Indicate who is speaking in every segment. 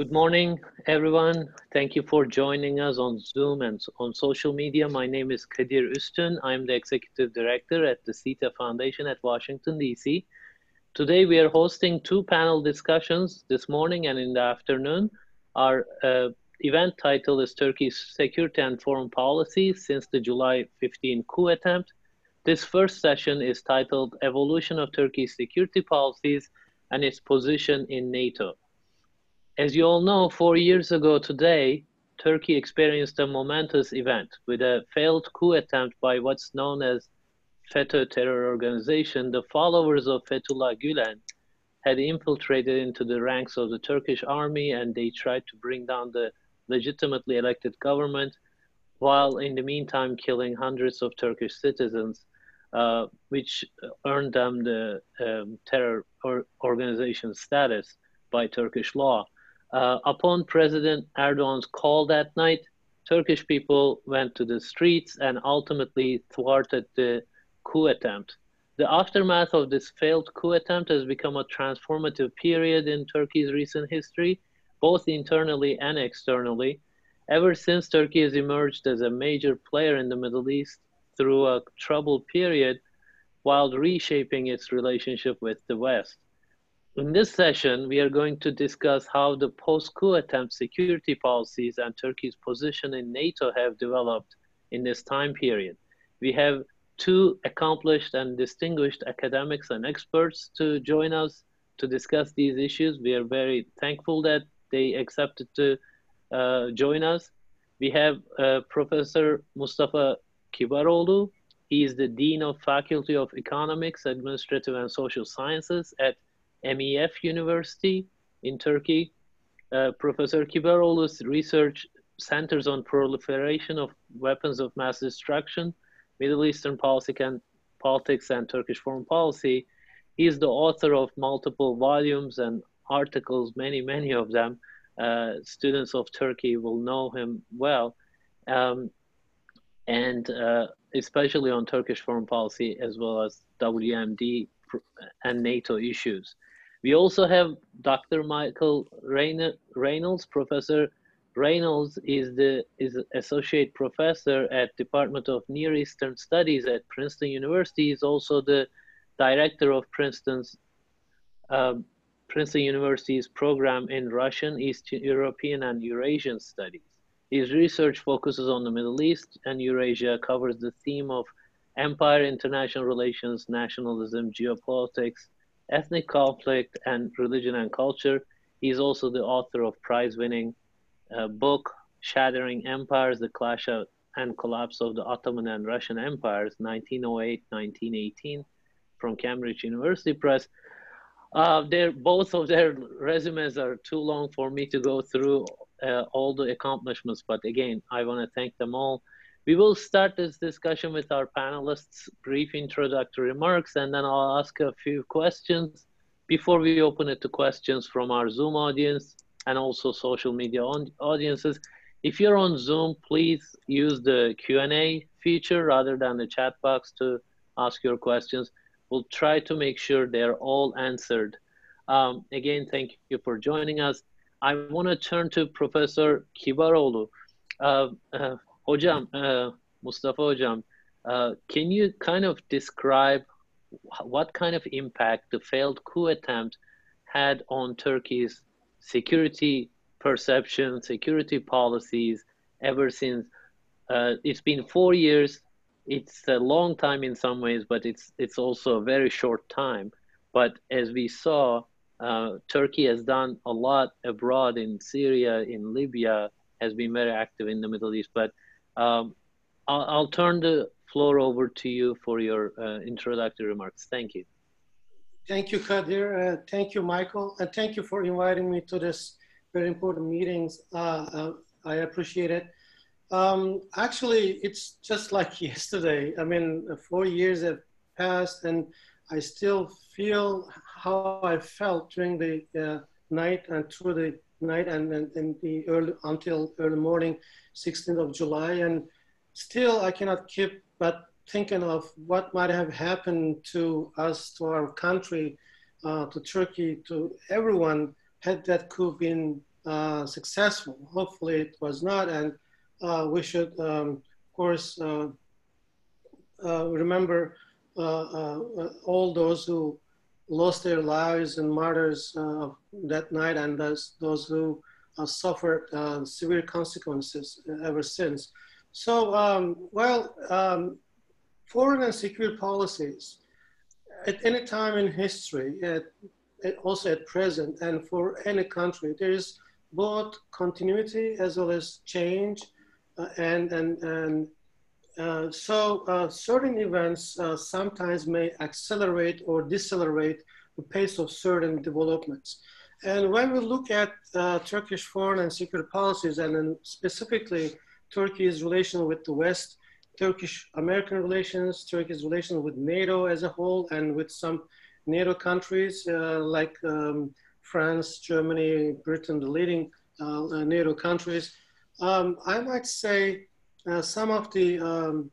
Speaker 1: Good morning, everyone. Thank you for joining us on Zoom and on social media. My name is Kadir Üstün. I'm the Executive Director at the SETA Foundation at Washington, D.C. Today, we are hosting two panel discussions this morning and in the afternoon. Our uh, event title is Turkey's Security and Foreign Policy since the July 15 coup attempt. This first session is titled Evolution of Turkey's Security Policies and its Position in NATO. As you all know, four years ago today, Turkey experienced a momentous event with a failed coup attempt by what's known as FETÖ terror organization. The followers of Fethullah Gulen had infiltrated into the ranks of the Turkish army and they tried to bring down the legitimately elected government while in the meantime killing hundreds of Turkish citizens, uh, which earned them the um, terror or organization status by Turkish law. Uh, upon President Erdogan's call that night, Turkish people went to the streets and ultimately thwarted the coup attempt. The aftermath of this failed coup attempt has become a transformative period in Turkey's recent history, both internally and externally. Ever since Turkey has emerged as a major player in the Middle East through a troubled period while reshaping its relationship with the West. In this session, we are going to discuss how the post-coup attempt security policies and Turkey's position in NATO have developed in this time period. We have two accomplished and distinguished academics and experts to join us to discuss these issues. We are very thankful that they accepted to uh, join us. We have uh, Professor Mustafa Kibaroğlu. He is the Dean of Faculty of Economics, Administrative and Social Sciences at MEF University in Turkey. Uh, Professor Kibaroğlu's research centers on proliferation of weapons of mass destruction, Middle Eastern policy and politics and Turkish foreign policy. He is the author of multiple volumes and articles, many, many of them. Uh, students of Turkey will know him well, um, and uh, especially on Turkish foreign policy as well as WMD and NATO issues. We also have Dr. Michael Reynolds. Professor Reynolds is the is associate professor at Department of Near Eastern Studies at Princeton University. He's also the director of Princeton's um, Princeton University's program in Russian, East European, and Eurasian studies. His research focuses on the Middle East and Eurasia, covers the theme of empire, international relations, nationalism, geopolitics, ethnic conflict, and religion and culture. He's also the author of prize-winning uh, book Shattering Empires: The Clash and Collapse of the Ottoman and Russian Empires, 1908-1918, from Cambridge University Press. Uh, both of their resumes are too long for me to go through uh, all the accomplishments, but again, I want to thank them all. We will start this discussion with our panelists' brief introductory remarks, and then I'll ask a few questions before we open it to questions from our Zoom audience and also social media audiences. If you're on Zoom, please use the Q&A feature rather than the chat box to ask your questions. We'll try to make sure they're all answered. Um, again, thank you for joining us. I want to turn to Professor Kibaroğlu. Uh, uh, Hocam, uh, Mustafa Hocam, uh, can you kind of describe what kind of impact the failed coup attempt had on Turkey's security perception, security policies ever since? Uh, it's been four years. It's a long time in some ways, but it's it's also a very short time. But as we saw, uh, Turkey has done a lot abroad in Syria, in Libya, has been very active in the Middle East. But um, I'll, I'll, turn the floor over to you for your uh, introductory remarks. Thank you.
Speaker 2: Thank you, Kadir. Uh, thank you, Michael. And thank you for inviting me to this very important meetings. Uh, uh I appreciate it. Um, actually, it's just like yesterday. I mean, four years have passed and I still feel how I felt during the uh, night and through the night and, and the early until early morning 16th of july and still i cannot keep but thinking of what might have happened to us to our country uh, to turkey to everyone had that coup been uh, successful. Hopefully it was not, and uh, we should, um, of course, uh, uh, remember all those who lost their lives and martyrs that night and those, those who suffered severe consequences ever since. So, um, well, um, foreign and security policies at any time in history, at, at also at present, and for any country, there is both continuity as well as change, uh, and and and uh, so uh, certain events uh, sometimes may accelerate or decelerate the pace of certain developments. And when we look at uh, Turkish foreign and security policies, and specifically Turkey's relation with the West, Turkish-American relations, Turkey's relations with NATO as a whole, and with some NATO countries uh, like um, France, Germany, Britain, the leading NATO countries. Um, I might say uh, some of the um,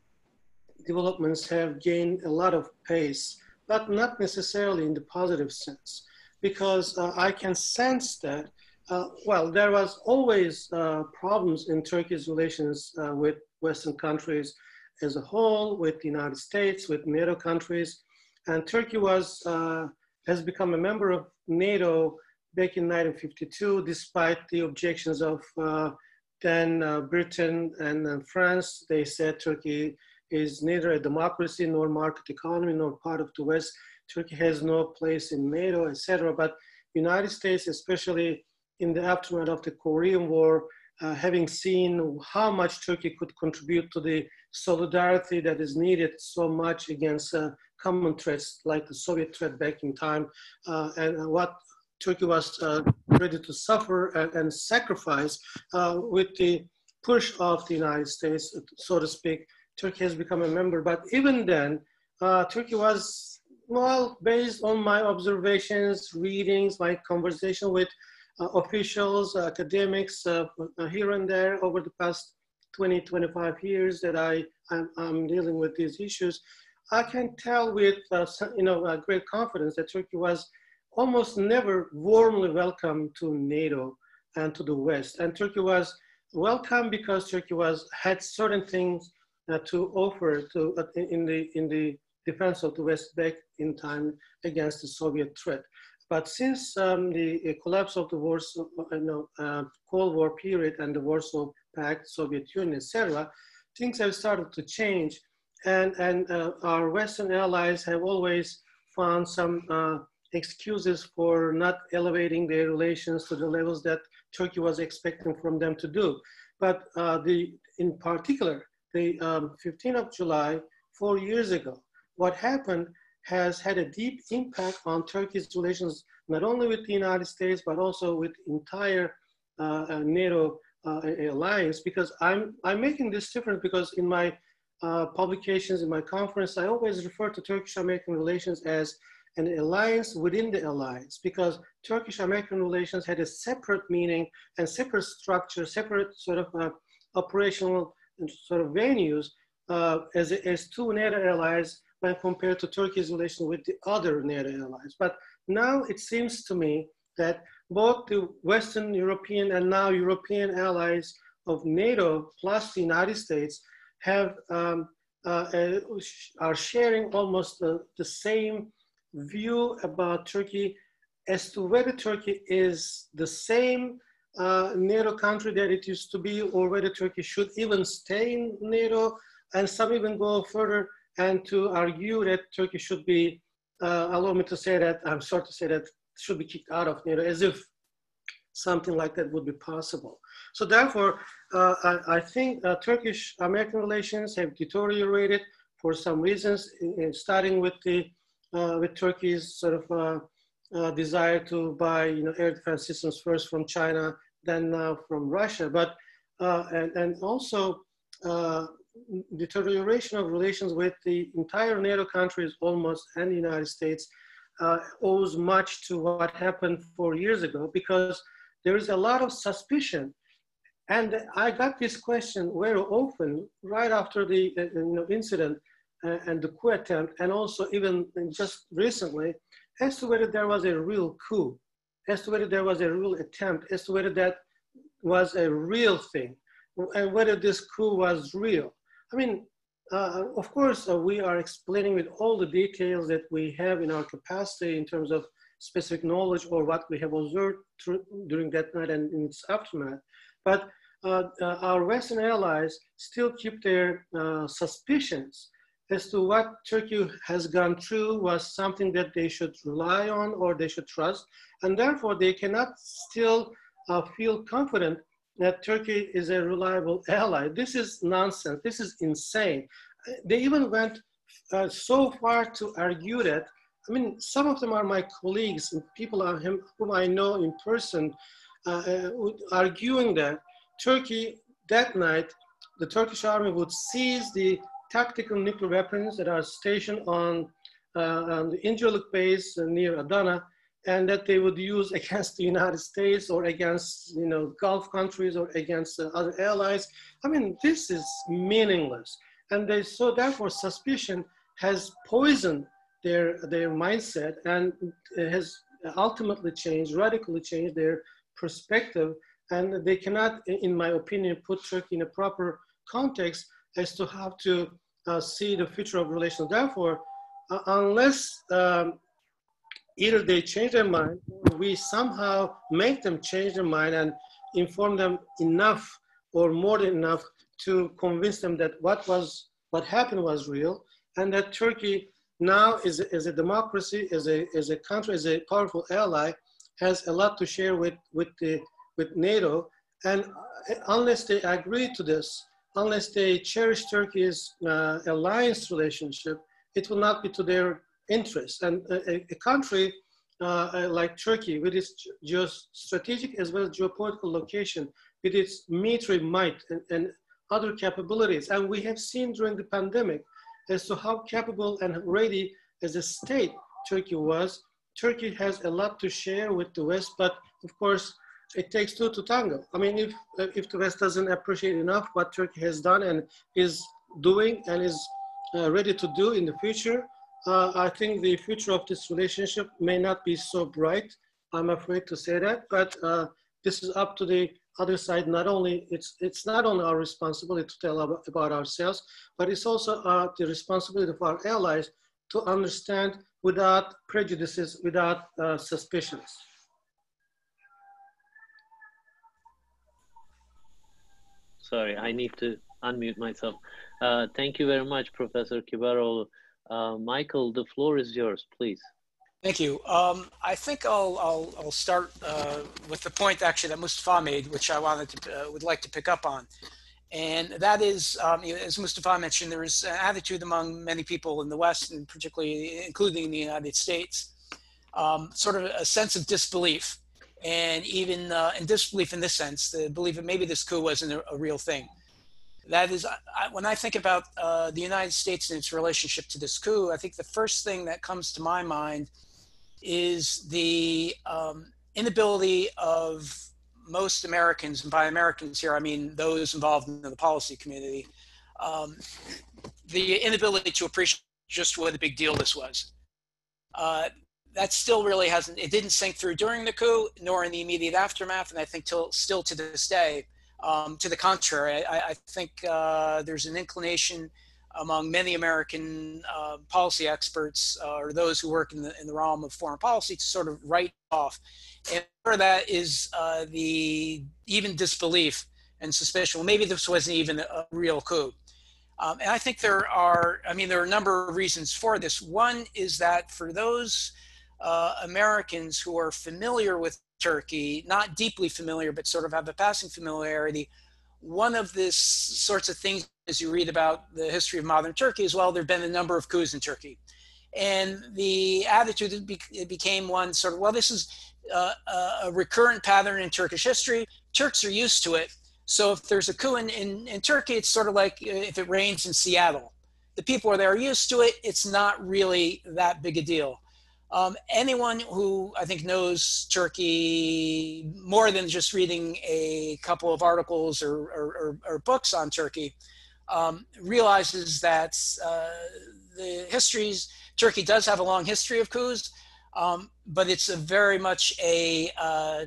Speaker 2: developments have gained a lot of pace, but not necessarily in the positive sense, because uh, I can sense that uh, well, there was always uh, problems in Turkey's relations uh, with Western countries as a whole, with the United States, with NATO countries. And Turkey was, uh, has become a member of NATO back in 1952, despite the objections of then uh, Britain and France. They said Turkey is neither a democracy nor market economy nor part of the West. Turkey has no place in NATO, etc. But United States, especially in the aftermath of the Korean War, uh, having seen how much Turkey could contribute to the solidarity that is needed so much against uh, common threats like the Soviet threat back in time, uh, and what Turkey was uh, ready to suffer and, and sacrifice uh, with the push of the United States, so to speak. Turkey has become a member, but even then, uh, Turkey was, well, based on my observations, readings, my conversation with uh, officials, academics uh, uh, here and there over the past 20, 25 years that I, I'm, I'm dealing with these issues, I can tell with you know great confidence that Turkey was almost never warmly welcomed to NATO and to the West. And Turkey was welcome because Turkey was had certain things uh, to offer to uh, in the in the defense of the West back in time against the Soviet threat. But since um, the collapse of the Warsaw, uh, uh, Cold War period and the Warsaw Pact, Soviet Union, etc., things have started to change. And, and uh, our Western allies have always found some uh, excuses for not elevating their relations to the levels that Turkey was expecting from them to do. But uh, the, in particular, the um, 15th of July, four years ago, what happened has had a deep impact on Turkey's relations, not only with the United States, but also with entire uh, uh NATO uh, alliance. Because I'm, I'm making this difference because in my uh, publications, in my conference, I always refer to Turkish-American relations as an alliance within the alliance because Turkish-American relations had a separate meaning and separate structure, separate sort of uh, operational and sort of venues uh, as, as two NATO allies when compared to Turkey's relation with the other NATO allies. But now it seems to me that both the Western European and now European allies of NATO plus the United States have um, uh, uh, are sharing almost the, the same view about Turkey as to whether Turkey is the same uh, NATO country that it used to be, or whether Turkey should even stay in NATO, and some even go further and to argue that Turkey should be, uh, allow me to say that, I'm sorry to say that, should be kicked out of NATO, as if something like that would be possible. So therefore, uh, I, I, think uh, Turkish-American relations have deteriorated for some reasons, in, in starting with the with Turkey's sort of uh, uh, desire to buy, you know, air defense systems first from China, then from Russia, but and, and also uh deterioration of relations with the entire NATO countries almost and the United States uh, owes much to what happened four years ago because there is a lot of suspicion. And I got this question very often right after the uh, you know, incident uh, and the coup attempt, and also even just recently, as to whether there was a real coup as to whether there was a real attempt, as to whether that was a real thing, and whether this coup was real. I mean, uh, of course, uh, we are explaining with all the details that we have in our capacity in terms of specific knowledge or what we have observed through, during that night and in its aftermath. But uh, uh our Western allies still keep their uh, suspicions as to what Turkey has gone through was something that they should rely on or they should trust. And therefore, they cannot still uh, feel confident that Turkey is a reliable ally. This is nonsense. This is insane. They even went uh, so far to argue that. I mean, some of them are my colleagues and people whom I know in person, uh, uh, arguing that Turkey that night, the Turkish army would seize the tactical nuclear weapons that are stationed on, uh, on the Incirlik base near Adana and that they would use against the United States or against you know Gulf countries or against uh, other allies. I mean, this is meaningless, and they so therefore suspicion has poisoned their their mindset and has ultimately changed, radically changed their perspective, and they cannot, in my opinion, put Turkey in a proper context as to how to uh, see the future of relations. Therefore, uh, unless um, either they change their mind or we somehow make them change their mind and inform them enough or more than enough to convince them that what was what happened was real and that Turkey now is, is a democracy, is a, is a country, is a powerful ally, has a lot to share with, with, the, with NATO. And uh, unless they agree to this, unless they cherish Turkey's uh, alliance relationship, it will not be to their interest. And a, a country uh, uh, like Turkey, with its geostrategic as well as geopolitical location, with its military might and, and other capabilities, and we have seen during the pandemic as to how capable and ready as a state Turkey was. Turkey has a lot to share with the West, but of course, it takes two to tango. I mean, if if the West doesn't appreciate enough what Turkey has done and is doing and is uh, ready to do in the future, uh, I think the future of this relationship may not be so bright. I'm afraid to say that, but uh, this is up to the other side. Not only it's it's not only our responsibility to tell about, about ourselves, but it's also uh, the responsibility of our allies to understand without prejudices, without uh, suspicions.
Speaker 1: Sorry, I need to unmute myself. Uh, thank you very much, Professor Kibaroğlu. Uh, Michael, the floor is yours, please.
Speaker 3: Thank you. Um, I think I'll, I'll, I'll start uh, with the point actually that Mustafa made, which I wanted to, uh, would like to pick up on. And that is, um, as Mustafa mentioned, there is an attitude among many people in the West, and particularly including in the United States, um, sort of a sense of disbelief. And even uh, in disbelief in this sense, the belief that maybe this coup wasn't a, a real thing that is, I, when I think about uh, the United States and its relationship to this coup, I think the first thing that comes to my mind is the um, inability of most Americans, and by Americans here I mean those involved in the policy community, um, the inability to appreciate just what a big deal this was. Uh, that still really hasn't, it didn't sink through during the coup, nor in the immediate aftermath, and I think till, still to this day, um, to the contrary, I, I think uh, there's an inclination among many American uh, policy experts uh, or those who work in the, in the realm of foreign policy to sort of write off. And part of that is uh, the even disbelief and suspicion. Well, maybe this wasn't even a real coup. Um, and I think there are, I mean, there are a number of reasons for this. One is that for those uh, Americans who are familiar with Turkey, not deeply familiar, but sort of have a passing familiarity. One of this sorts of things, as you read about the history of modern Turkey as well, there have been a number of coups in Turkey. And the attitude became one sort of, well, this is uh, a recurrent pattern in Turkish history. Turks are used to it. So if there's a coup in, in, in Turkey, it's sort of like uh, if it rains in Seattle. The people are there used to it. It's not really that big a deal. Um, anyone who I think knows Turkey more than just reading a couple of articles or, or, or, or books on Turkey um, realizes that uh, the histories Turkey does have a long history of coups, Um, but it's a very much a uh,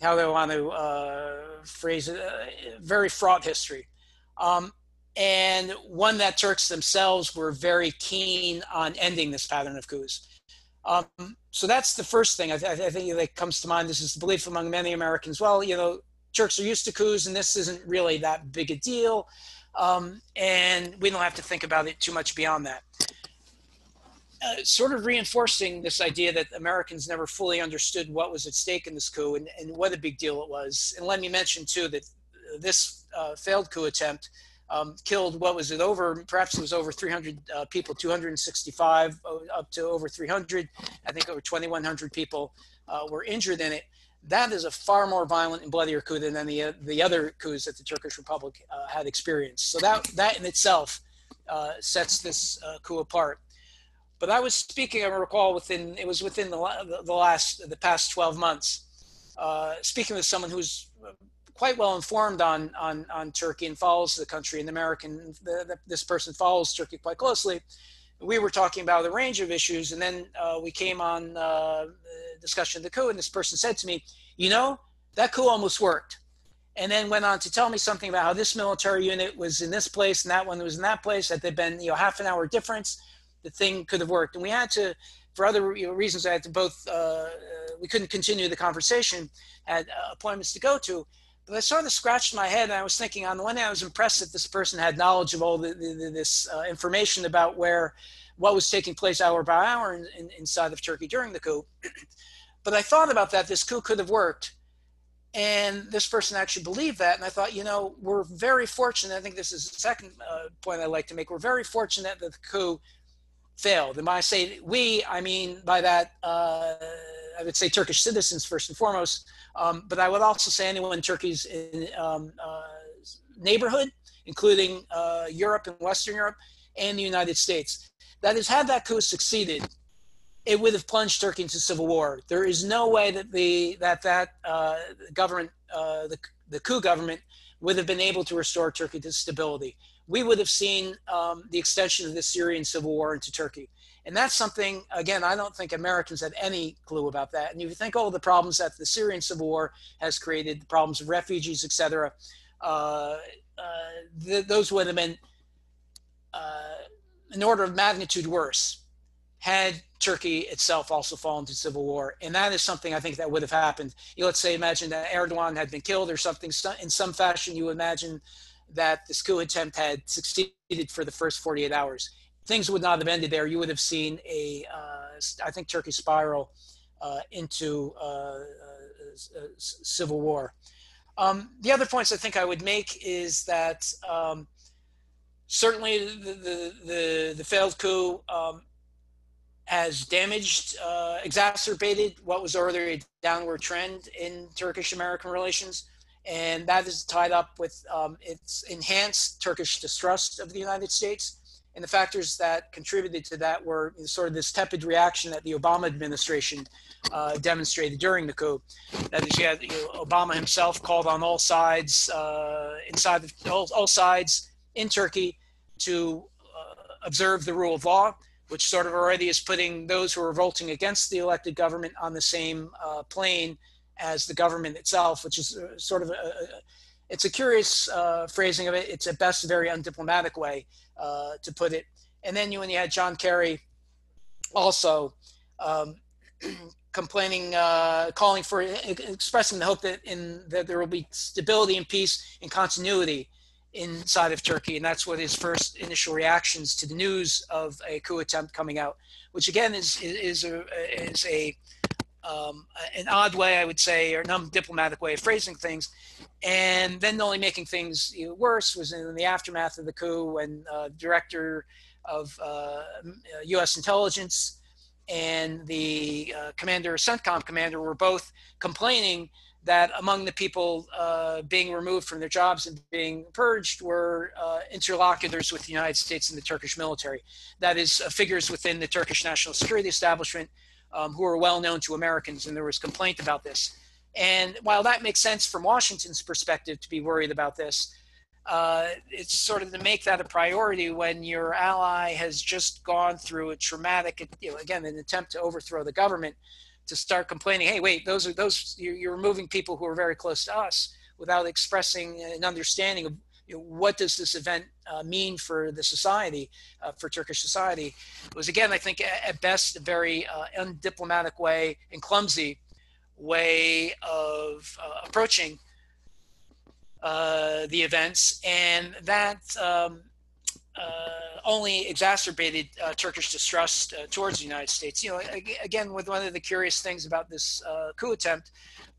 Speaker 3: how do I want to uh, phrase it? Uh, very fraught history, um, and one that Turks themselves were very keen on ending this pattern of coups. Um, so that's the first thing I, I, think that comes to mind. This is the belief among many Americans. Well, you know, Turks are used to coups, and this isn't really that big a deal, um, and we don't have to think about it too much beyond that. Uh, sort of reinforcing this idea that Americans never fully understood what was at stake in this coup and, and what a big deal it was. And let me mention too that this uh, failed coup attempt um, killed what was it over perhaps it was over 300 uh, people 265 uh, up to over 300 i think over 2100 people uh, were injured in it. That is a far more violent and bloodier coup than any of the other coups that the turkish republic uh, had experienced. So that that in itself uh, sets this uh, coup apart. But i was speaking i recall within it was within the, the last the past 12 months speaking with someone who's quite well informed on on on Turkey and follows the country. And the American, the, the, this person follows Turkey quite closely. We were talking about a range of issues, and then uh, we came on uh, discussion of the coup, and this person said to me, "You know, that coup almost worked." And then went on to tell me something about how this military unit was in this place and that one was in that place. That there'd been you know half an hour difference. The thing could have worked, and we had to, for other reasons, I had to both. Uh, we couldn't continue the conversation. Had uh, appointments to go to but I sort of scratched my head and I was thinking on the one hand, I was impressed that this person had knowledge of all the, the, this uh, information about where, what was taking place hour by hour in, in, inside of Turkey during the coup. but I thought about that, this coup could have worked. And this person actually believed that. And I thought, you know, we're very fortunate. I think this is the second uh, point I'd like to make. We're very fortunate that the coup failed. And when I say we, I mean by that, uh, I would say Turkish citizens first and foremost, um, but I would also say anyone in Turkey's in, um, uh, neighborhood, including uh, Europe and Western Europe and the United States. That is, had that coup succeeded, it would have plunged Turkey into civil war. There is no way that the that that uh, government, uh, the the coup government, would have been able to restore Turkey to stability. We would have seen um, the extension of the Syrian civil war into Turkey. And that's something, again, I don't think Americans had any clue about that. And if you think, oh, the problems that the Syrian civil war has created, the problems of refugees, et cetera, uh, uh, th- those would have been uh, an order of magnitude worse had Turkey itself also fallen into civil war. And that is something I think that would have happened. You know, let's say, imagine that Erdogan had been killed or something in some fashion. You imagine that this coup attempt had succeeded for the first 48 hours things would not have ended there. You would have seen a, uh, I think, Turkey spiral uh, into uh, civil war. Um, the other points I think I would make is that um, certainly the, the, the, the, failed coup um, has damaged, uh, exacerbated what was already a downward trend in Turkish American relations. And that is tied up with um, its enhanced Turkish distrust of the United States and the factors that contributed to that were sort of this tepid reaction that the Obama administration uh, demonstrated during the coup. That is, you had, you know, Obama himself called on all sides, uh, inside all, all, sides in Turkey, to uh, observe the rule of law, which sort of already is putting those who are revolting against the elected government on the same uh, plane as the government itself, which is uh, sort of a, a it's a curious uh, phrasing of it. It's at best a very undiplomatic way uh, to put it. And then you, when you had John Kerry also um, complaining, uh, calling for, expressing the hope that in that there will be stability and peace and continuity inside of Turkey, and that's what his first initial reactions to the news of a coup attempt coming out, which again is is a is a um, an odd way, I would say, or an undiplomatic way of phrasing things. And then only making things worse was in the aftermath of the coup when uh, director of uh, U.S. intelligence and the uh, commander, CENTCOM commander, were both complaining that among the people uh, being removed from their jobs and being purged were uh, interlocutors with the United States and the Turkish military. That is, uh, figures within the Turkish national security establishment um, who are well known to Americans, and there was complaint about this. And while that makes sense from Washington's perspective to be worried about this, uh, it's sort of to make that a priority when your ally has just gone through a traumatic, you know, again, an attempt to overthrow the government, to start complaining, hey, wait, those are those you're, you're removing people who are very close to us without expressing an understanding of you know, what does this event uh, mean for the society, uh, for Turkish society. It was again, I think, at best a very uh, undiplomatic way and clumsy way of uh, approaching uh, the events, and that um, uh, only exacerbated uh, Turkish distrust uh, towards the United States. You know, again, with one of the curious things about this uh, coup attempt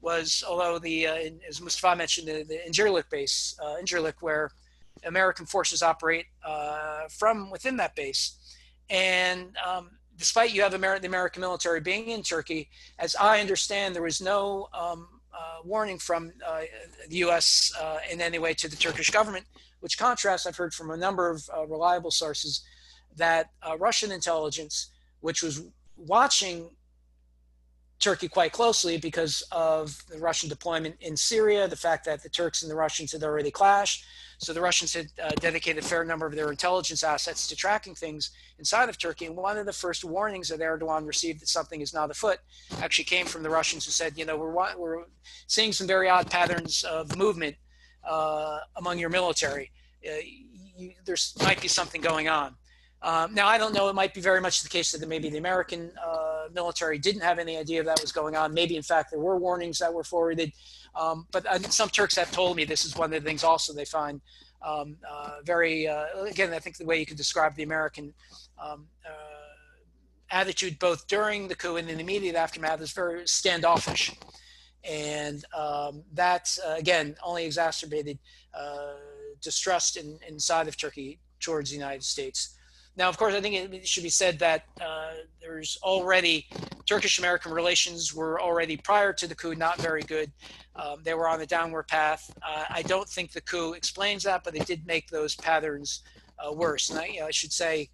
Speaker 3: was, although the, as Mustafa mentioned, the, the base, Incirlik, where American forces operate from within that base, and um, despite you have Amer- the American military being in Turkey, as I understand, there was no um, uh, warning from uh, the U.S. Uh, in any way to the Turkish government, which contrasts I've heard from a number of uh, reliable sources that uh, Russian intelligence, which was watching Turkey quite closely because of the Russian deployment in Syria, the fact that the Turks and the Russians had already clashed, so the Russians had uh, dedicated a fair number of their intelligence assets to tracking things inside of Turkey. And one of the first warnings that Erdogan received that something is not afoot actually came from the Russians who said, you know, we're, we're seeing some very odd patterns of movement uh, among your military. Uh, you, there might be something going on. Um, now, I don't know. It might be very much the case that maybe the American uh, military didn't have any idea that was going on. Maybe, in fact, there were warnings that were forwarded. Um, but uh, some Turks have told me this is one of the things also they find um, uh, very, uh, again, I think the way you could describe the American um, uh, attitude both during the coup and in the immediate aftermath is very standoffish. And um, that, uh, again, only exacerbated uh, distrust in, inside of Turkey towards the United States. Now, of course, I think it should be said that uh, there's already Turkish American relations were already prior to the coup not very good. Um, they were on a downward path. Uh, I don't think the coup explains that, but it did make those patterns uh, worse. And I, you know, I, should say,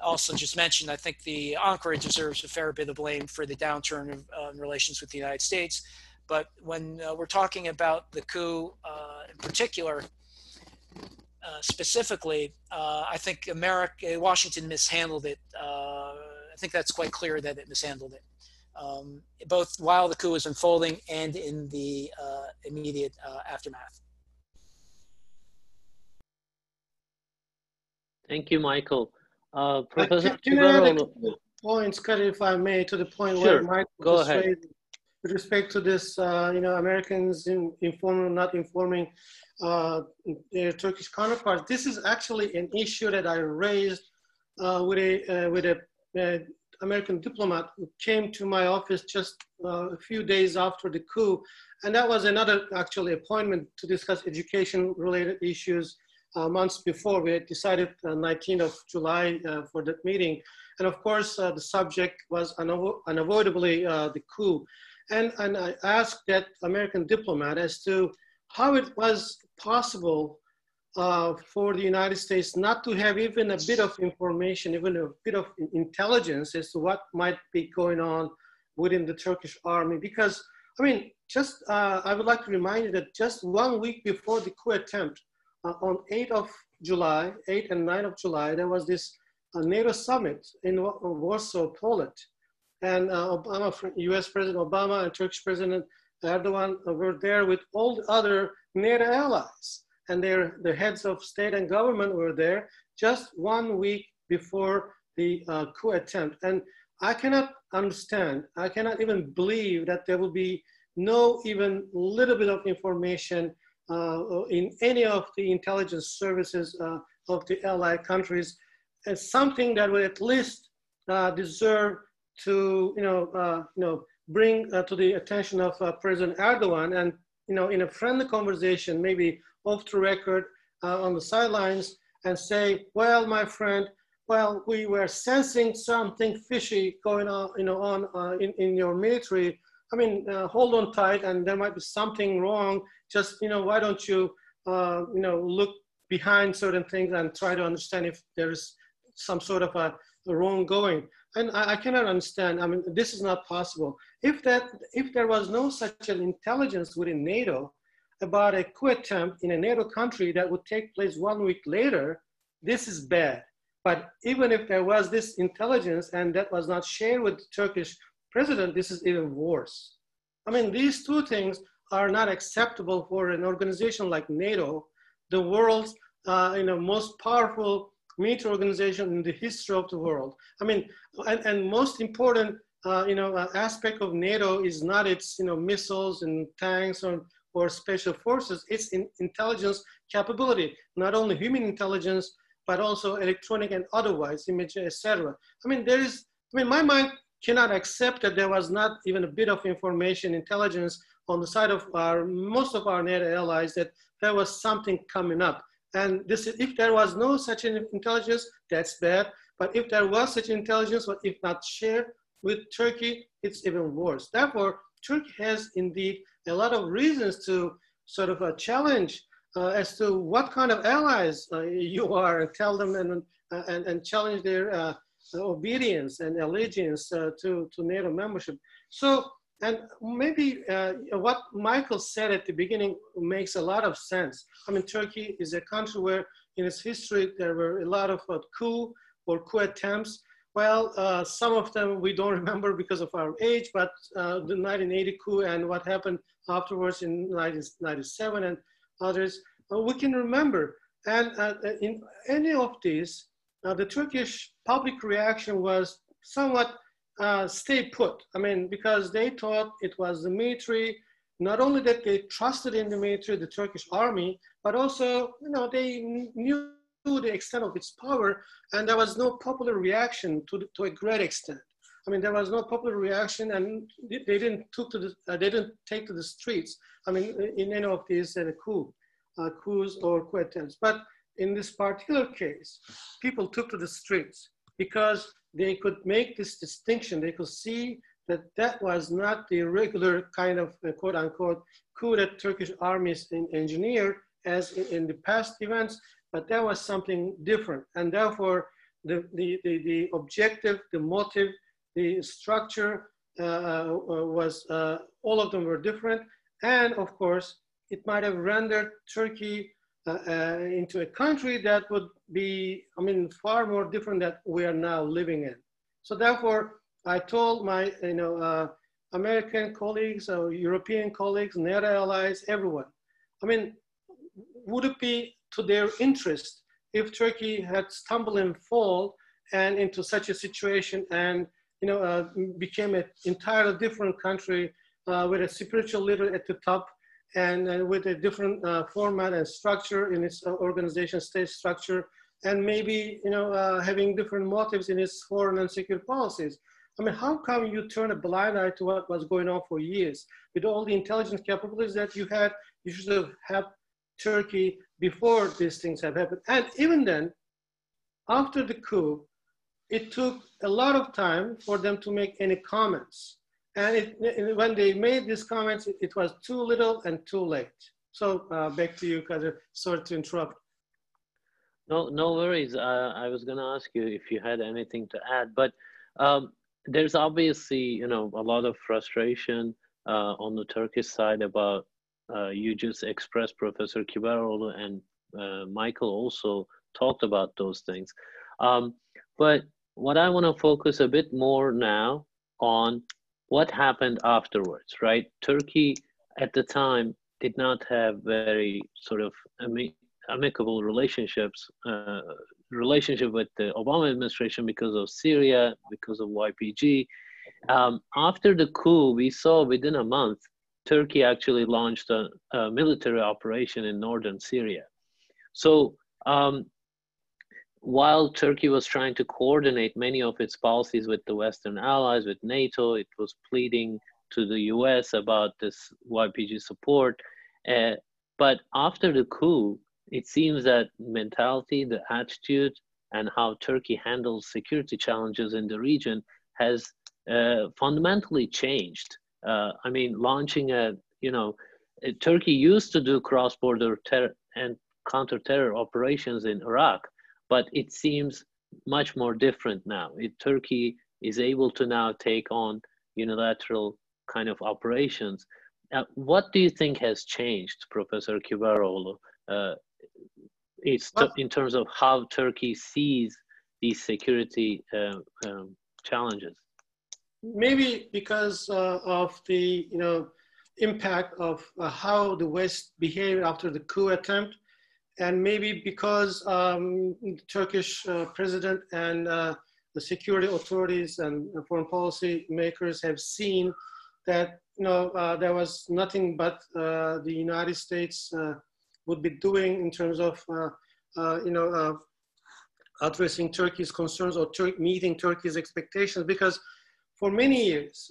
Speaker 3: also just mention, I think the Ankara deserves a fair bit of blame for the downturn of uh, relations with the United States. But when uh, we're talking about the coup uh, in particular, uh, specifically, uh, I think America, Washington mishandled it. Uh, I think that's quite clear that it mishandled it, um, both while the coup was unfolding and in the uh, immediate uh, aftermath.
Speaker 1: Thank you, Michael. Professor
Speaker 2: can, can I add a points, cut if I may, to the point sure. where Michael
Speaker 1: Go ahead.
Speaker 2: With respect to this, you know, Americans in, informing, not informing uh, their Turkish counterparts. This is actually an issue that I raised uh, with a uh, with a uh, American diplomat who came to my office just uh, a few days after the coup, and that was another actually appointment to discuss education-related issues. months before we had decided 19th of July for that meeting, and of course the subject was unavo unavoidably the coup, and and I asked that American diplomat as to how it was possible uh, for the United States not to have even a bit of information, even a bit of intelligence as to what might be going on within the Turkish army. Because, I mean, just uh, I would like to remind you that just one week before the coup attempt, uh, on 8th of July, 8th and 9th of July, there was this uh, NATO summit in Warsaw, Poland. And uh, Obama, US President Obama and Turkish President Erdogan were there with all the other NATO allies, and their, the heads of state and government were there just one week before the uh, coup attempt. And I cannot understand, I cannot even believe that there will be no even little bit of information uh, in any of the intelligence services uh, of the allied countries as something that would at least uh, deserve to, you know, uh, you know, bring uh, to the attention of uh, President Erdogan and, you know, in a friendly conversation, maybe off the record uh, on the sidelines and say, well, my friend, well, we were sensing something fishy going on, you know, on uh, in, in your military. I mean, uh, hold on tight and there might be something wrong. Just, you know, why don't you, you know, look behind certain things and try to understand if there is some sort of a wrong going and I, I, cannot understand. I mean, this is not possible. If that, if there was no such an intelligence within NATO, about a coup attempt in a NATO country that would take place one week later, this is bad. But even if there was this intelligence and that was not shared with the Turkish president, this is even worse. I mean, these two things are not acceptable for an organization like NATO, the world's uh, you know, most powerful military organization in the history of the world. I mean, and, and most important, uh, you know, uh, aspect of NATO is not its, you know, missiles and tanks or, or special forces, it's in intelligence capability, not only human intelligence, but also electronic and otherwise, image, etc. I mean, there is, I mean, my mind cannot accept that there was not even a bit of information, intelligence on the side of our, most of our NATO allies that there was something coming up. And this, if there was no such intelligence, that's bad. But if there was such intelligence, but if not shared with Turkey, it's even worse. Therefore, Turkey has indeed a lot of reasons to sort of uh, challenge uh, as to what kind of allies uh, you are and tell them and, uh, and, and challenge their uh, obedience and allegiance to, to NATO membership. So, and maybe uh, what Michael said at the beginning makes a lot of sense. I mean, Turkey is a country where in its history there were a lot of coup or coup attempts. Well, uh, some of them we don't remember because of our age, but uh, the 1980 coup and what happened afterwards in 1997 and others, uh, we can remember. And uh, in any of these, uh, the Turkish public reaction was somewhat uh, stay put. I mean, because they thought it was the military, not only that they trusted in the military, the Turkish army, but also, you know, they knew the extent of its power and there was no popular reaction to, to a great extent. I mean, there was no popular reaction and they didn't, took to the, uh, they didn't take to the streets. I mean, in any of these uh, coup, uh, coups or coup attempts. But in this particular case, people took to the streets because they could make this distinction. They could see that that was not the regular kind of uh, quote unquote coup that Turkish armies engineered as in, in, the past events, but that was something different. And therefore, the, the, the, the objective, the motive, the structure uh, uh was, uh, all of them were different. And of course, it might have rendered Turkey uh, uh, into a country that would be, I mean, far more different that we are now living in. So therefore, I told my, you know, uh, American colleagues or European colleagues, NATO allies, everyone. I mean, would it be to their interest if Turkey had stumbled and fall and into such a situation and, you know, uh, became an entirely different country uh, with a spiritual leader at the top and, and with a different uh, format and structure in its uh, organization state structure, and maybe you know uh, having different motives in its foreign and security policies. I mean, how come you turn a blind eye to what was going on for years? With all the intelligence capabilities that you had, you should have had Turkey before these things have happened. And even then, after the coup, it took a lot of time for them to make any comments. And it, when they made these comments, it, it, was too little and too late. So uh, back to you, Kadir. Sorry to interrupt.
Speaker 1: No, no worries. Uh, I was going to ask you if you had anything to add, but um, there's obviously, you know, a lot of frustration uh, on the Turkish side about uh, you just expressed, Professor Kibaroğlu and uh, Michael also talked about those things. Um, but what I want to focus a bit more now on what happened afterwards, right? Turkey at the time did not have very sort of ami- amicable relationships, uh, relationship with the Obama administration because of Syria, because of YPG. Um, after the coup, we saw within a month, Turkey actually launched a, a military operation in northern Syria. So um, while Turkey was trying to coordinate many of its policies with the Western allies, with NATO, it was pleading to the US about this YPG support. Uh, but after the coup, it seems that mentality, the attitude, and how Turkey handles security challenges in the region has uh, fundamentally changed. Uh, I mean, launching a, you know, Turkey used to do cross-border terror and counter-terror operations in Iraq, but it seems much more different now. It, Turkey is able to now take on unilateral kind of operations. uh, what do you think has changed, Professor Kibaroğlu, uh, in terms of how Turkey sees these security uh, um, challenges?
Speaker 2: Maybe because uh, of the you know impact of uh, how the West behaved after the coup attempt, and maybe because um, the Turkish uh, president and uh, the security authorities and foreign policy makers have seen that you know uh, there was nothing but uh, the United States uh, would be doing in terms of uh, you know addressing Turkey's concerns or Tur meeting Turkey's expectations because for many years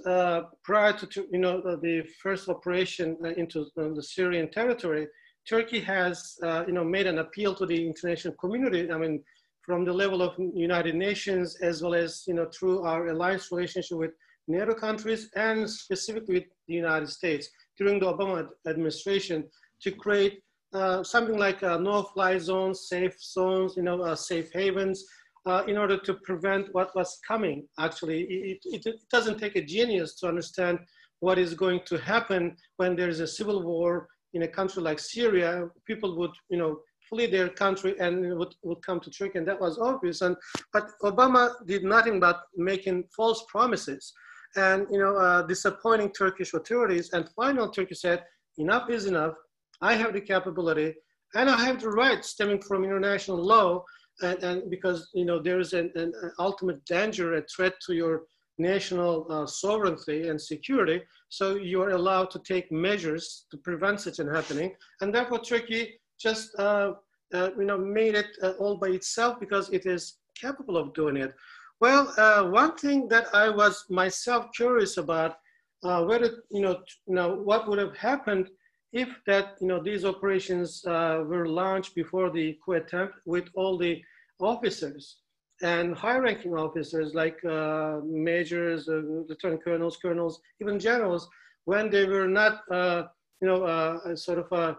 Speaker 2: prior to you know the first operation into the Syrian territory, Turkey has uh, you know made an appeal to the international community. I mean, from the level of United Nations as well as you know through our alliance relationship with NATO countries and specifically with the United States during the Obama administration to create uh, something like no-fly zones, safe zones, you know, uh, safe havens, uh, in order to prevent what was coming. Actually, it, it, it, doesn't take a genius to understand what is going to happen when there's a civil war in a country like Syria. People would, you know, flee their country and would, would come to Turkey, and that was obvious. And but Obama did nothing but making false promises and you know uh, disappointing Turkish authorities. And finally, Turkey said, "Enough is enough. I have the capability, and I have the right stemming from international law." And, and because you know there is an, an, ultimate danger, a threat to your national uh, sovereignty and security. So you are allowed to take measures to prevent such an happening. And therefore, Turkey just uh, uh, you know made it uh, all by itself because it is capable of doing it. Well, uh, one thing that I was myself curious about, uh, whether you know, you know, what would have happened if that you know these operations were launched before the coup attempt with all the officers and high-ranking officers like uh, majors, uh, lieutenant colonels, colonels, even generals, when they were not, uh, you know, sort of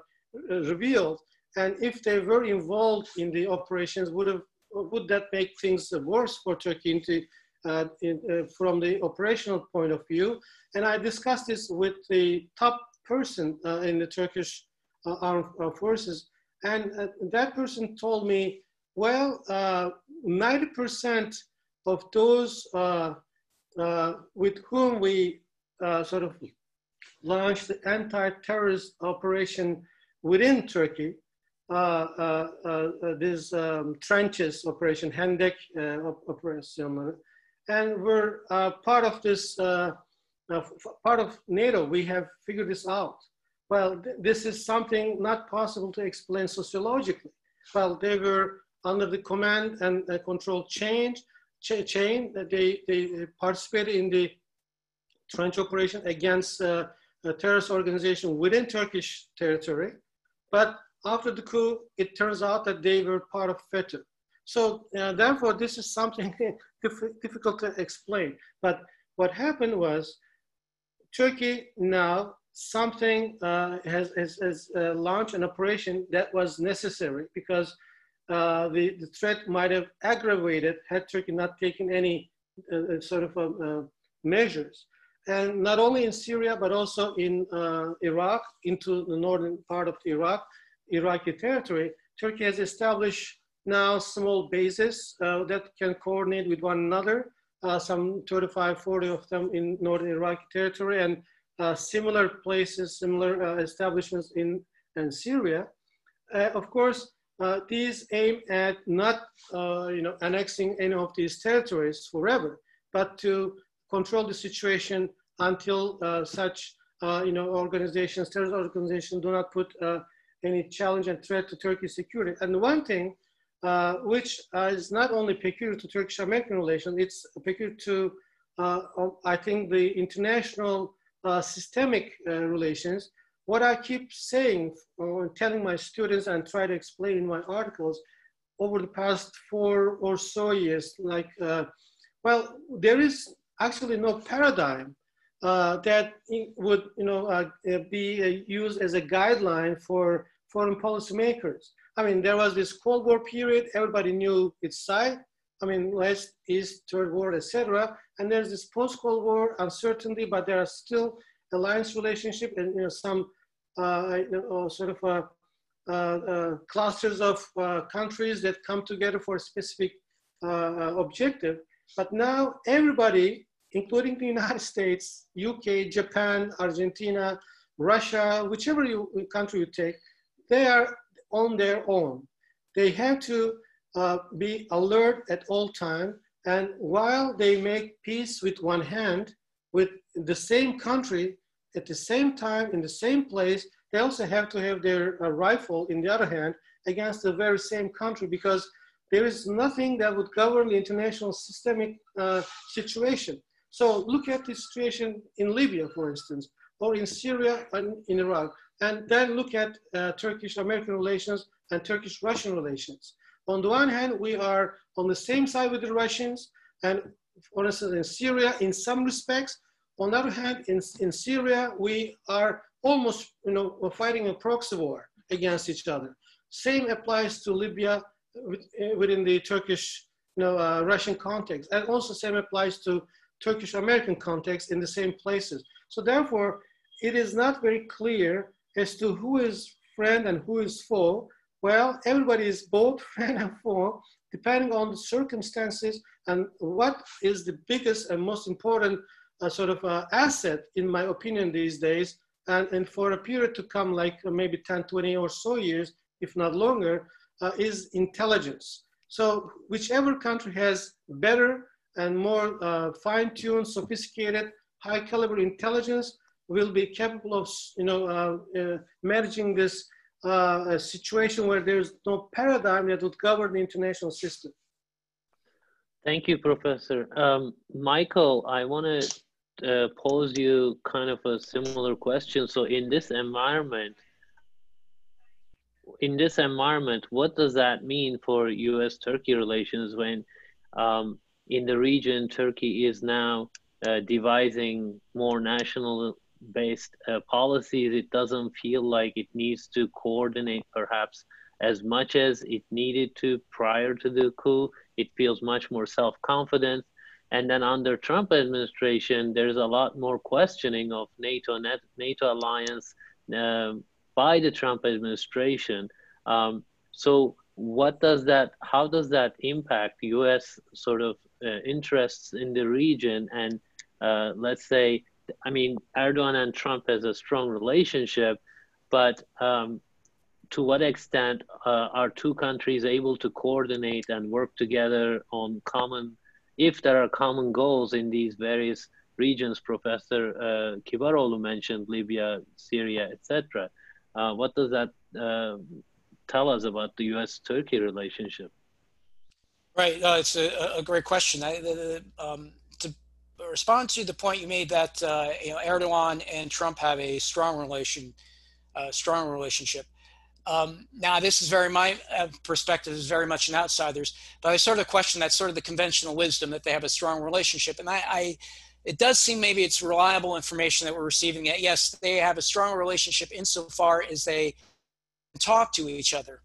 Speaker 2: revealed, and if they were involved in the operations, would have would that make things worse for Turkey into, uh, in, uh, from the operational point of view? And I discussed this with the top person uh, in the Turkish uh, armed uh, forces. And uh, that person told me, well, 90% of those with whom we sort of launched the anti-terrorist operation within Turkey uh, uh, uh, this um, trenches operation, Hendek operation, and we're part of this, part of NATO. We have figured this out. Well, th this is something not possible to explain sociologically. Well, they were under the command and control chain, ch chain. They, they participated in the trench operation against uh, a terrorist organization within Turkish territory. But after the coup, it turns out that they were part of FETÖ. So uh, therefore, this is something difficult to explain. But what happened was Turkey now something uh, has, has, has uh, launched an operation that was necessary because uh, the, the threat might have aggravated had Turkey not taken any uh, uh, sort of um, measures. And not only in Syria, but also in Iraq, into the northern part of Iraq, Iraqi territory, Turkey has established now small bases uh, that can coordinate with one another, uh, some 35, 40 of them in northern Iraqi territory and uh, similar places, similar uh, establishments in, in Syria. Uh, of course, uh, these aim at not you know, annexing any of these territories forever, but to control the situation until such you know, organizations, terrorist organizations do not put any challenge and threat to Turkey's security. And one thing uh, which uh, is not only peculiar to Turkish-American relations, it's peculiar to, uh, I think, the international uh, systemic uh, relations. What I keep saying or telling my students and try to explain in my articles over the past four or so years, like, uh, well, there is actually no paradigm uh, that would you know uh, be uh, used as a guideline for foreign policymakers. I mean, there was this Cold War period, everybody knew its side. I mean, West, East, Third World, etc. And there's this post-Cold War uncertainty, but there are still alliance relationship and you know, some uh, you know, sort of uh, uh, uh clusters of uh, countries that come together for a specific objective. But now everybody, including the United States, UK, Japan, Argentina, Russia, whichever you, country you take, they are on their own. They have to uh, be alert at all time. And while they make peace with one hand, with the same country, at the same time, in the same place, they also have to have their uh, rifle in the other hand against the very same country because there is nothing that would govern the international systemic uh, situation. So look at the situation in Libya, for instance, or in Syria and in Iraq, and then look at uh, Turkish-American relations and Turkish-Russian relations. On the one hand, we are on the same side with the Russians, and for instance, in Syria, in some respects. On the other hand, in, in Syria, we are almost, you know, fighting a proxy war against each other. Same applies to Libya uh, within the Turkish, you know, uh, Russian context. And also same applies to Turkish American context in the same places. So therefore, it is not very clear as to who is friend and who is foe. Well, everybody is both friend and foe, depending on the circumstances and what is the biggest and most important uh, sort of uh, asset, in my opinion, these days. And, and for a period to come, like uh, maybe 10, 20 or so years, if not longer, uh, is intelligence. So whichever country has better and more uh, fine-tuned, sophisticated, high-caliber intelligence will be capable of, you know, uh, uh managing this situation where there's no paradigm that would govern the international system.
Speaker 1: Thank you, Professor. Um, Michael, I want to uh, pose you kind of a similar question. So in this environment, in this environment, what does that mean for U.S.-Turkey relations when um, in the region Turkey is now uh, devising more national-based uh, policies? It doesn't feel like it needs to coordinate perhaps as much as it needed to prior to the coup. It feels much more self-confident. And then under Trump administration, there's a lot more questioning of NATO, NATO alliance, um, by the Trump administration. Um, so what does that, how does that impact U.S. sort of uh, interests in the region? And uh, let's say, I mean, Erdogan and Trump has a strong relationship, but um, to what extent uh, are two countries able to coordinate and work together on common, if there are common goals in these various regions Professor uh, Kibaroğlu mentioned, Libya, Syria, etc. Uh, what does that uh, tell us about the U.S.-Turkey relationship?
Speaker 3: Right, uh, it's a, a, great question. I, the, um, to respond to the point you made that uh, you know Erdogan and Trump have a strong relation, uh, strong relationship. Um, now, this is very my uh, perspective is very much an outsider's, but I sort of question that sort of the conventional wisdom that they have a strong relationship, and I, I it does seem maybe it's reliable information that we're receiving. That yes, they have a strong relationship insofar as they talk to each other.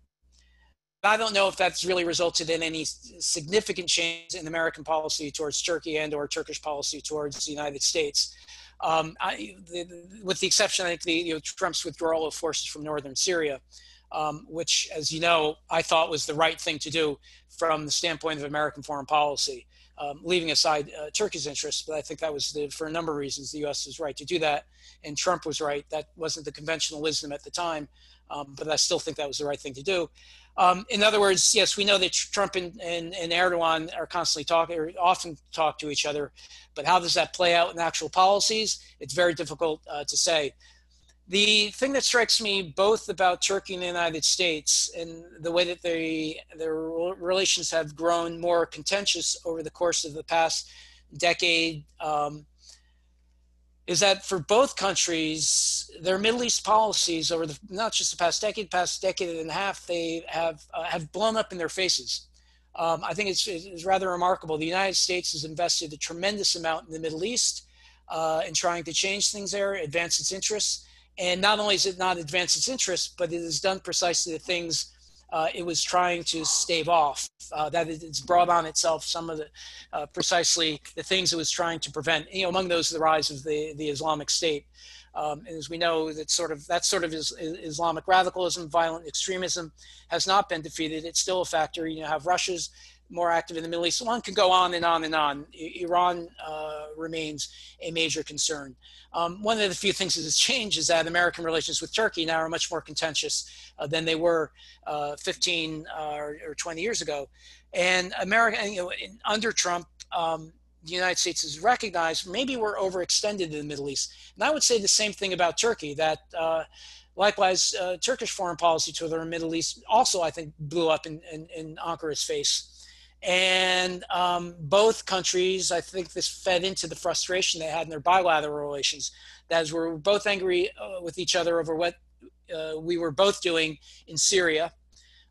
Speaker 3: But I don't know if that's really resulted in any significant change in American policy towards Turkey and or Turkish policy towards the United States. Um, I, the, with the exception, I think, the, you know, Trump's withdrawal of forces from northern Syria, um, which, as you know, I thought was the right thing to do from the standpoint of American foreign policy um, leaving aside uh, Turkey's interests. But I think that was the, for a number of reasons the U.S. was right to do that, and Trump was right. That wasn't the conventional wisdom at the time, um, but I still think that was the right thing to do. Um, in other words, yes, we know that Trump and, and, and, Erdogan are constantly talking, or often talk to each other, but how does that play out in actual policies? It's very difficult uh, to say. The thing that strikes me both about Turkey and the United States and the way that they, their relations have grown more contentious over the course of the past decade um, is that for both countries, their Middle East policies over the not just the past decade, past decade and a half, they have uh, have blown up in their faces. Um, I think it's, it's, rather remarkable. The United States has invested a tremendous amount in the Middle East uh, in trying to change things there, advance its interests. And not only has it not advanced its interests, but it has done precisely the things uh, it was trying to stave off. Uh, that it's brought on itself some of the uh, precisely the things it was trying to prevent. You know, among those, the rise of the the Islamic State. Um, and as we know, that sort of that sort of is, is Islamic radicalism, violent extremism, has not been defeated. It's still a factor. You know, have Russia's more active in the Middle East. One can go on and on and on. Iran uh, remains a major concern. Um, one of the few things that has changed is that American relations with Turkey now are much more contentious uh, than they were uh, 15 uh, or, or, 20 years ago. And America, you know, under Trump, um, the United States has recognized maybe we're overextended in the Middle East. And I would say the same thing about Turkey, that uh, likewise, uh, Turkish foreign policy to the Middle East also, I think, blew up in, in, in Ankara's face. And um, both countries, I think this fed into the frustration they had in their bilateral relations. That is, we're both angry uh, with each other over what uh, we were both doing in Syria.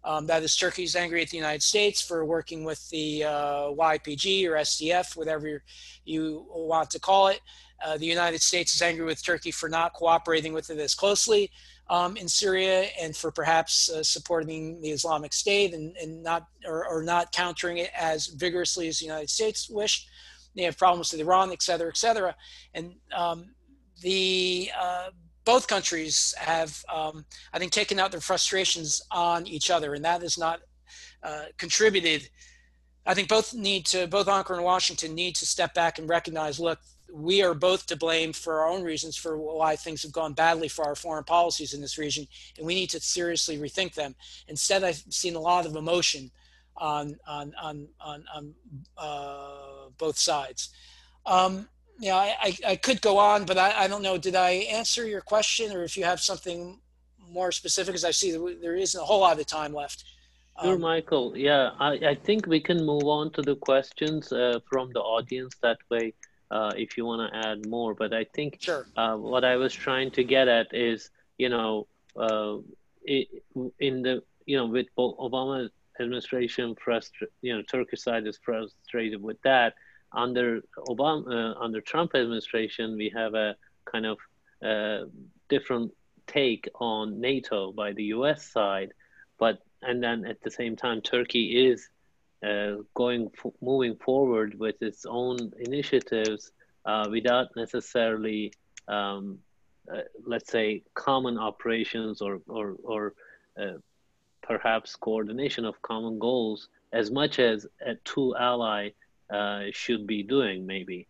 Speaker 3: Um, that is, Turkey's angry at the United States for working with the uh, YPG or SDF, whatever you want to call it. Uh, the United States is angry with Turkey for not cooperating with it as closely um, in Syria and for perhaps uh, supporting the Islamic State and, and not or, or, not countering it as vigorously as the United States wished. They have problems with Iran, et cetera, et cetera. And um, the uh, both countries have, um, I think, taken out their frustrations on each other, and that has not uh, contributed. I think both need to, both Ankara and Washington need to step back and recognize, look, we are both to blame for our own reasons for why things have gone badly for our foreign policies in this region, and we need to seriously rethink them. Instead, I've seen a lot of emotion on on on on, on uh, both sides. Um, yeah, I, I, I, could go on, but I, I don't know. Did I answer your question, or if you have something more specific? As I see, there isn't a whole lot of time left.
Speaker 1: Sure, um, Michael. Yeah, I, I think we can move on to the questions uh, from the audience. That way, uh, if you want to add more. But I think
Speaker 3: sure.
Speaker 1: uh, what I was trying to get at is, you know, uh, it, in the, you know, with Obama administration, frustra- you know, Turkish side is frustrated with that. Under Obama, uh, under Trump administration, we have a kind of uh, different take on NATO by the U.S. side, but and then at the same time, Turkey is uh, going moving forward with its own initiatives uh, without necessarily um, uh, let's say common operations or or, or uh, perhaps coordination of common goals as much as a two ally uh, should be doing maybe.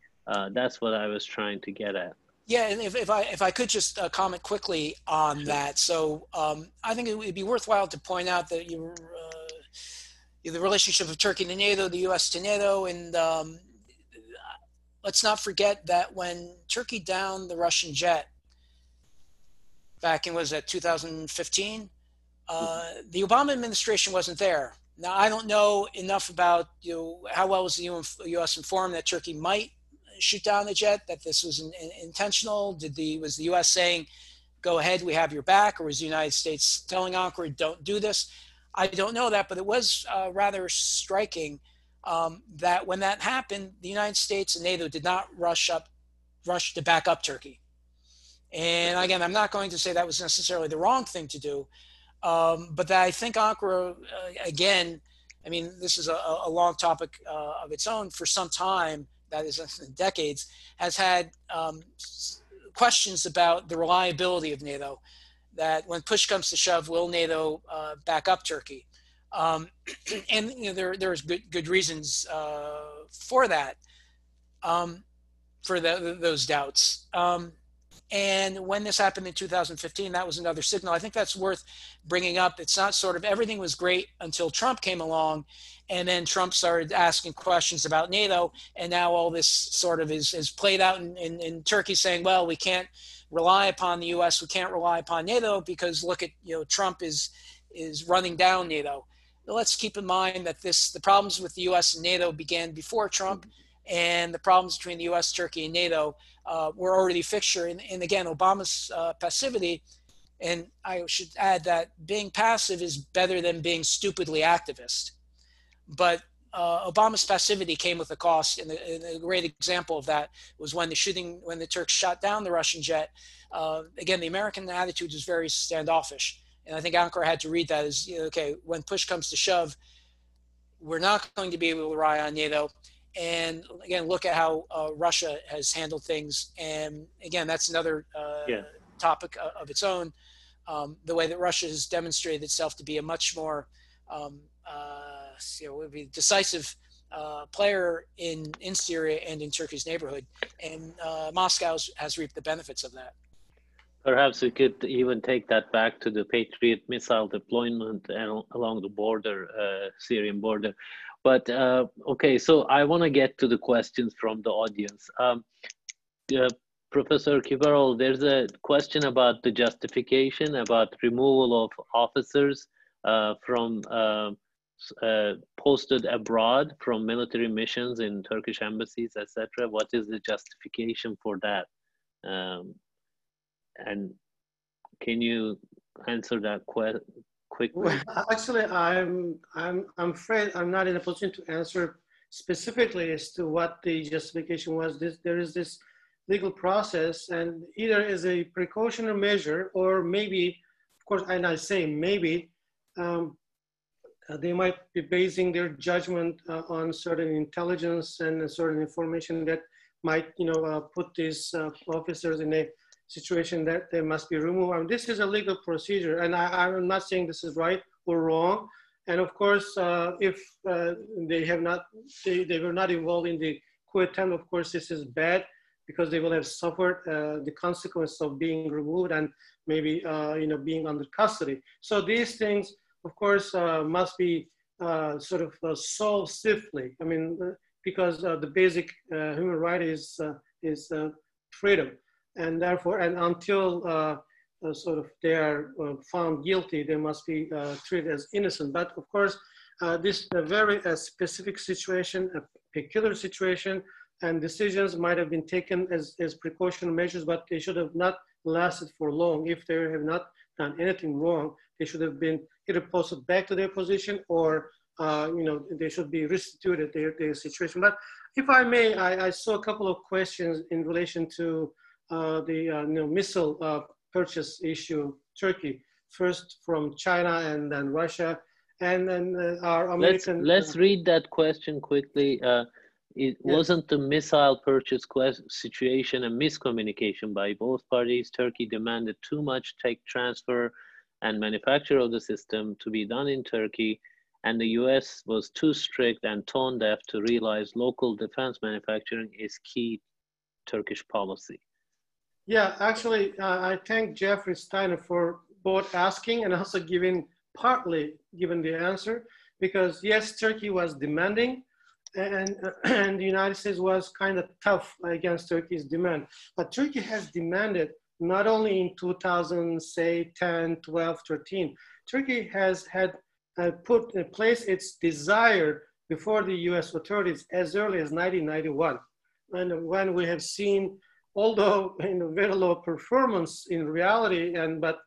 Speaker 1: That's what I was trying to get at.
Speaker 3: Yeah, and if, if I if I could just uh, comment quickly on that, so um, I think it would be worthwhile to point out that you the relationship of Turkey to NATO, the U.S. to NATO, and um, let's not forget that when Turkey downed the Russian jet back in was that 2015, uh, the Obama administration wasn't there. Now I don't know enough about you know how well was the U.S. informed that Turkey might shoot down the jet, that this was in, in, intentional. Did the was the U.S. saying, "Go ahead, we have your back," or was the United States telling Ankara, "Don't do this"? I don't know that, but it was uh, rather striking um, that when that happened, the United States and NATO did not rush up, rush to back up Turkey. And again, I'm not going to say that was necessarily the wrong thing to do, um, but that I think Ankara, uh, again, I mean, this is a, a long topic uh, of its own for some time, that is decades, has had um, questions about the reliability of NATO that when push comes to shove, will NATO uh, back up Turkey? Um, and you know, there there's good good reasons uh, for that, um, for the, those doubts. Um, and when this happened in 2015, that was another signal. I think that's worth bringing up. It's not sort of everything was great until Trump came along, and then Trump started asking questions about NATO, and now all this sort of is, is played out in, in, in Turkey saying, well, we can't rely upon the U.S. We can't rely upon NATO because look at you know Trump is is running down NATO. Let's keep in mind that this the problems with the U.S. and NATO began before Trump, and the problems between the U.S., Turkey, and NATO uh, were already fixture. And, and again, Obama's uh, passivity, and I should add that being passive is better than being stupidly activist. But uh, Obama's passivity came with a cost, and, the, and, a great example of that was when the shooting, when the Turks shot down the Russian jet. Uh, again, the American attitude was very standoffish, And I think Ankara had to read that as, you know, okay, when push comes to shove, we're not going to be able to rely on NATO. And again, look at how uh, Russia has handled things. And again, that's another uh, yeah. topic of its own. Um, the way that Russia has demonstrated itself to be a much more um, uh, you know, would be decisive uh, player in, in Syria and in Turkey's neighborhood. And uh, Moscow has reaped the benefits of that.
Speaker 1: Perhaps we could even take that back to the Patriot missile deployment along the border, uh, Syrian border. But uh, okay, so I want to get to the questions from the audience. Um, uh, Professor Kibaroğlu, there's a question about the justification about removal of officers uh, from uh, uh, posted abroad from military missions in Turkish embassies, etc. What is the justification for that? Um, and can you answer that que- quickly?
Speaker 2: Well, actually, I'm I'm I'm afraid I'm not in a position to answer specifically as to what the justification was. This, there is this legal process, and either as a precautionary measure or maybe, of course, and I say maybe, um, they might be basing their judgment uh, on certain intelligence and certain information that might, you know, uh, put these uh, officers in a situation that they must be removed. I mean, this is a legal procedure, and I, am not saying this is right or wrong. And of course, uh, if uh, they have not, they, they were not involved in the coup attempt, of course, this is bad because they will have suffered the consequence of being removed and maybe, you know, being under custody. So these things of course, uh, must be uh, sort of uh, solved swiftly. I mean, because the basic human right is, is freedom. And therefore, and until sort of they are found guilty, they must be treated as innocent. But of course, uh, this is a very uh, specific situation, a peculiar situation, and decisions might have been taken as, as precaution measures, but they should have not lasted for long. If they have not done anything wrong, they should have been either posted back to their position or uh, you know they should be restituted their, their situation. But if I may, I, I saw a couple of questions in relation to uh, the uh, you know, missile uh, purchase issue, Turkey, first from China and then Russia, and then uh, our American.
Speaker 1: Let's, let's read that question quickly. Uh, it yeah. wasn't the missile purchase situation a miscommunication by both parties. Turkey demanded too much tech transfer and manufacture of the system to be done in Turkey, and the US was too strict and tone deaf to realize local defense manufacturing is key Turkish policy.
Speaker 2: Yeah, actually, uh, I thank Jeffrey Steiner for both asking and also giving partly given the answer, because yes, Turkey was demanding, and, and the United States was kind of tough against Turkey's demand. But Turkey has demanded not only in 2000, say 10, 12, 13. Turkey has had uh, put in place its desire before the US authorities as early as 1991. And when we have seen, although in very low performance in reality, and but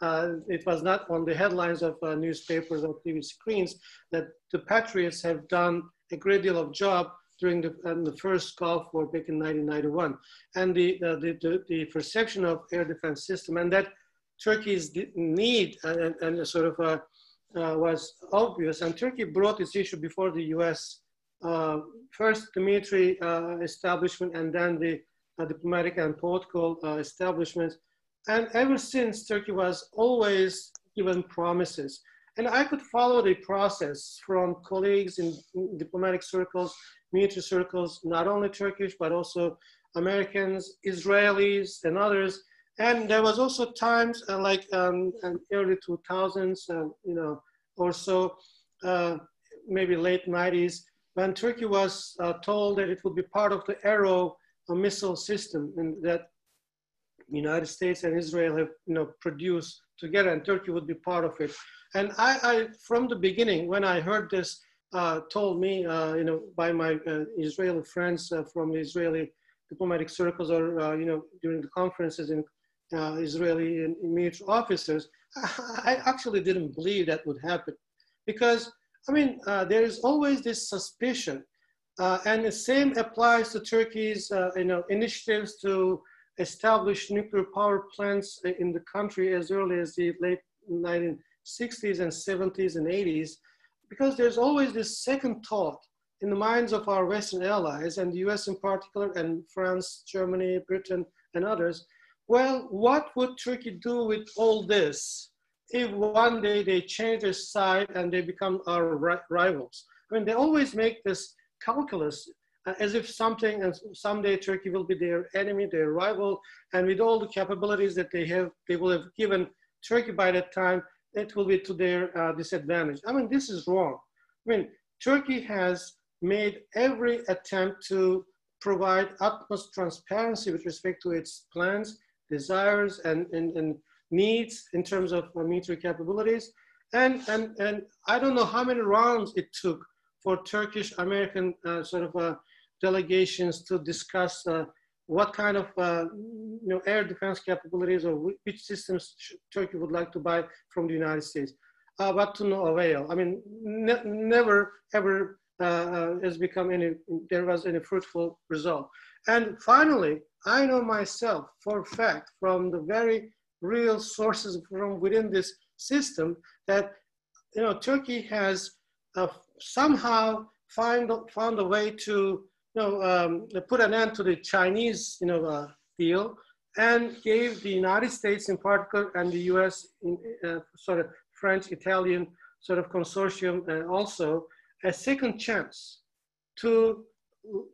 Speaker 2: uh, it was not on the headlines of uh, newspapers or TV screens, that the Patriots have done a great deal of job during the, the first Gulf War back in 1991. And the, the, the, the, perception of air defense system and that Turkey's need and, and sort of uh, uh, was obvious. And Turkey brought this issue before the US, uh, first the military uh, establishment and then the uh, diplomatic and political uh, establishment. And ever since, Turkey was always given promises. And I could follow the process from colleagues in diplomatic circles military circles, not only Turkish, but also Americans, Israelis, and others. And there was also times uh, like um, early 2000s, uh, you know, or so, uh, maybe late 90s, when Turkey was uh, told that it would be part of the Arrow missile system and that the United States and Israel have, you know, produced together and Turkey would be part of it. And I, I from the beginning, when I heard this, uh, told me, uh, you know, by my uh, Israeli friends uh, from the Israeli diplomatic circles or, uh, you know, during the conferences in uh, Israeli and military officers, I actually didn't believe that would happen. Because, I mean, there is always this suspicion. Uh, and the same applies to Turkey's, uh, you know, initiatives to establish nuclear power plants in the country as early as the late 1960s and 70s and 80s, because there's always this second thought in the minds of our Western allies and the US in particular, and France, Germany, Britain, and others. Well, what would Turkey do with all this if one day they change their side and they become our rivals? I mean, they always make this calculus uh, as if something and someday Turkey will be their enemy, their rival, and with all the capabilities that they have, they will have given Turkey by that time, it will be to their uh, disadvantage. I mean, this is wrong. I mean, Turkey has made every attempt to provide utmost transparency with respect to its plans, desires, and, and, and needs in terms of military capabilities. And, and, and I don't know how many rounds it took for Turkish American uh, sort of uh, delegations to discuss uh, what kind of uh, you know, air defense capabilities or which systems Turkey would like to buy from the United States. Uh, but to no avail. I mean, ne never ever has become any, there was any fruitful result. And finally, I know myself for a fact from the very real sources from within this system that, you know, Turkey has uh, somehow find, found a way to, you know, um, put an end to the Chinese, you know, uh, deal and gave the United States in particular and the US in, uh, sort of French, Italian sort of consortium uh, also a second chance to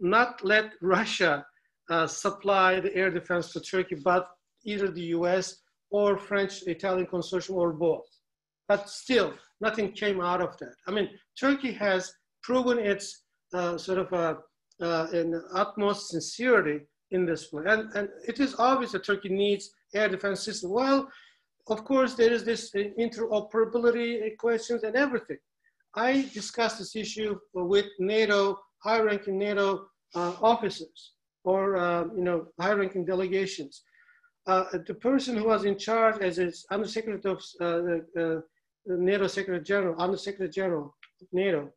Speaker 2: not let Russia uh, supply the air defense to Turkey, but either the US or French Italian consortium or both. But still, nothing came out of that. I mean, Turkey has proven its uh, sort of uh, uh, in utmost sincerity in this way. And, and it is obvious that Turkey needs air defense system. Well, of course, there is this interoperability questions and everything. I discussed this issue with NATO, high-ranking NATO uh, officers or uh, you know high-ranking delegations. Uh, the person who was in charge as its Undersecretary of NATO Secretary General, Under Secretary General of NATO,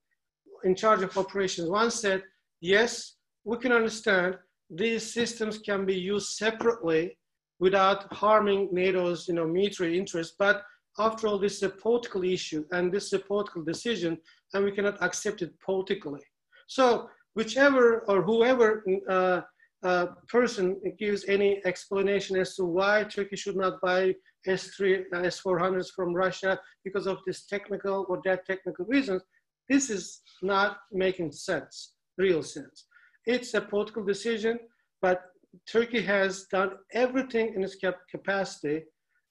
Speaker 2: in charge of operations, once said, yes, we can understand these systems can be used separately without harming NATO's you know, military interests, but after all, this is a political issue and this is a political decision, and we cannot accept it politically. So whichever or whoever uh, uh, person gives any explanation as to why Turkey should not buy S3, uh, S400s from Russia because of this technical or that technical reasons, this is not making sense, real sense. It's a political decision, but Turkey has done everything in its cap capacity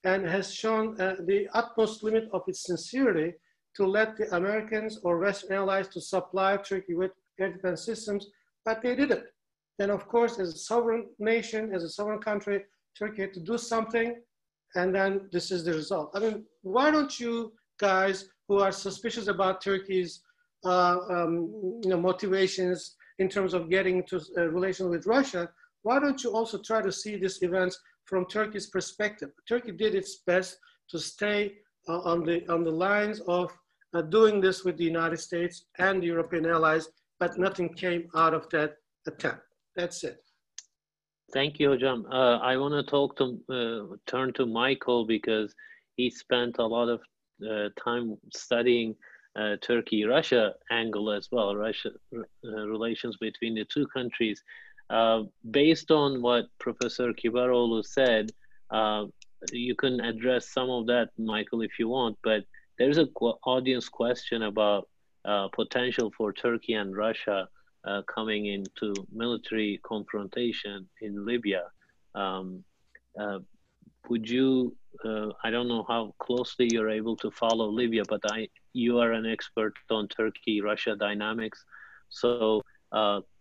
Speaker 2: and has shown uh, the utmost limit of its sincerity to let the Americans or Western allies to supply Turkey with air defense systems, but they did it. And of course, as a sovereign nation, as a sovereign country, Turkey had to do something, and then this is the result. I mean, why don't you guys who are suspicious about Turkey's uh, um, you know, motivations in terms of getting into uh, relation with Russia, why don't you also try to see these events from Turkey's perspective. Turkey did its best to stay uh, on, the, on the lines of uh, doing this with the United States and the European allies, but nothing came out of that attempt. That's it.
Speaker 1: Thank you, Hocam. Uh, I want to talk to, uh, turn to Michael because he spent a lot of uh, time studying uh, Turkey-Russia angle as well, Russia relations between the two countries. Uh, based on what Professor Kibaroğlu said, uh, you can address some of that, Michael, if you want, but there's a qu audience question about uh, potential for Turkey and Russia uh, coming into military confrontation in Libya. Um, uh, would you, I don't know how closely you're able to follow Libya, but I, you are an expert on Turkey-Russia dynamics. So